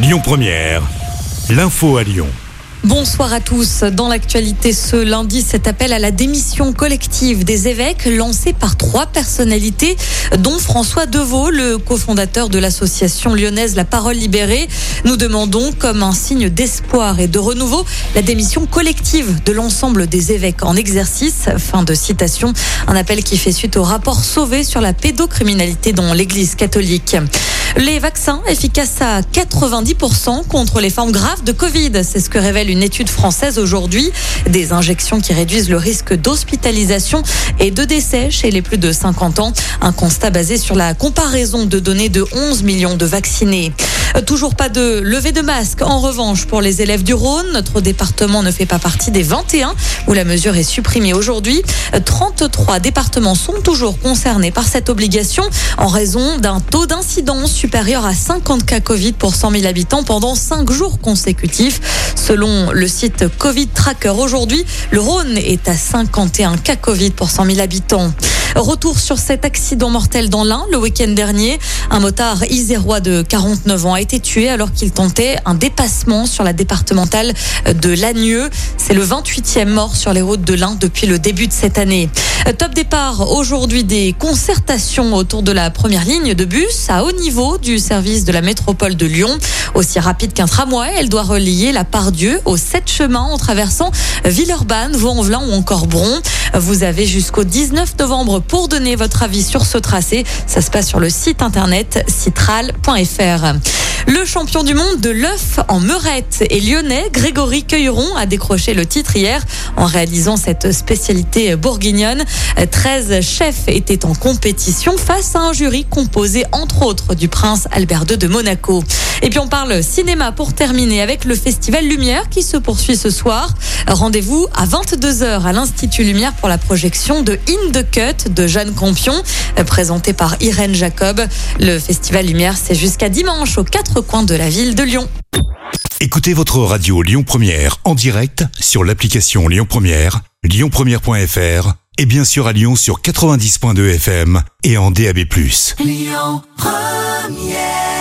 Lyon Première, l'info à Lyon. Bonsoir à tous. Dans l'actualité ce lundi, cet appel à la démission collective des évêques lancé par trois personnalités, dont François Deveau, le cofondateur de l'association lyonnaise La Parole Libérée. Nous demandons, comme un signe d'espoir et de renouveau, la démission collective de l'ensemble des évêques en exercice. Fin de citation. Un appel qui fait suite au rapport sauvé sur la pédocriminalité dans l'Église catholique. Les vaccins efficaces à 90% contre les formes graves de Covid. C'est ce que révèle une étude française aujourd'hui. Des injections qui réduisent le risque d'hospitalisation et de décès chez les plus de 50 ans. Un constat basé sur la comparaison de données de 11 millions de vaccinés. Toujours pas de levée de masque. En revanche, pour les élèves du Rhône, notre département ne fait pas partie des 21 où la mesure est supprimée aujourd'hui. 33 départements sont toujours concernés par cette obligation en raison d'un taux d'incidence supérieur à 50 cas Covid pour 100 000 habitants pendant 5 jours consécutifs. Selon le site Covid Tracker aujourd'hui, le Rhône est à 51 cas Covid pour 100 000 habitants. Retour sur cet accident mortel dans l'Ain le week-end dernier. Un motard isérois de 49 ans a été tué alors qu'il tentait un dépassement sur la départementale de Lagneux. C'est le 28e mort sur les routes de l'Ain depuis le début de cette année. Top départ aujourd'hui des concertations autour de la première ligne de bus à haut niveau du service de la métropole de Lyon. Aussi rapide qu'un tramway, elle doit relier la Pardieu aux sept chemins en traversant Villeurbanne, Vaux-en-Velin ou encore Bron. Vous avez jusqu'au 19 novembre pour donner votre avis sur ce tracé. Ça se passe sur le site internet citral.fr. Le champion du monde de l'œuf en meurette et lyonnais, Grégory Cueilleron, a décroché le titre hier en réalisant cette spécialité bourguignonne. 13 chefs étaient en compétition face à un jury composé entre autres du prince Albert II de Monaco. Et puis on parle cinéma pour terminer avec le festival Lumière qui se poursuit ce soir. Rendez-vous à 22h à l'Institut Lumière pour la projection de In the Cut de Jeanne Campion, présenté par Irène Jacob. Le festival Lumière, c'est jusqu'à dimanche aux quatre coins de la ville de Lyon. Écoutez votre radio Lyon Première en direct sur l'application Lyon Première, lyonpremière.fr et bien sûr à Lyon sur 90.2 FM et en DAB+. Lyon Première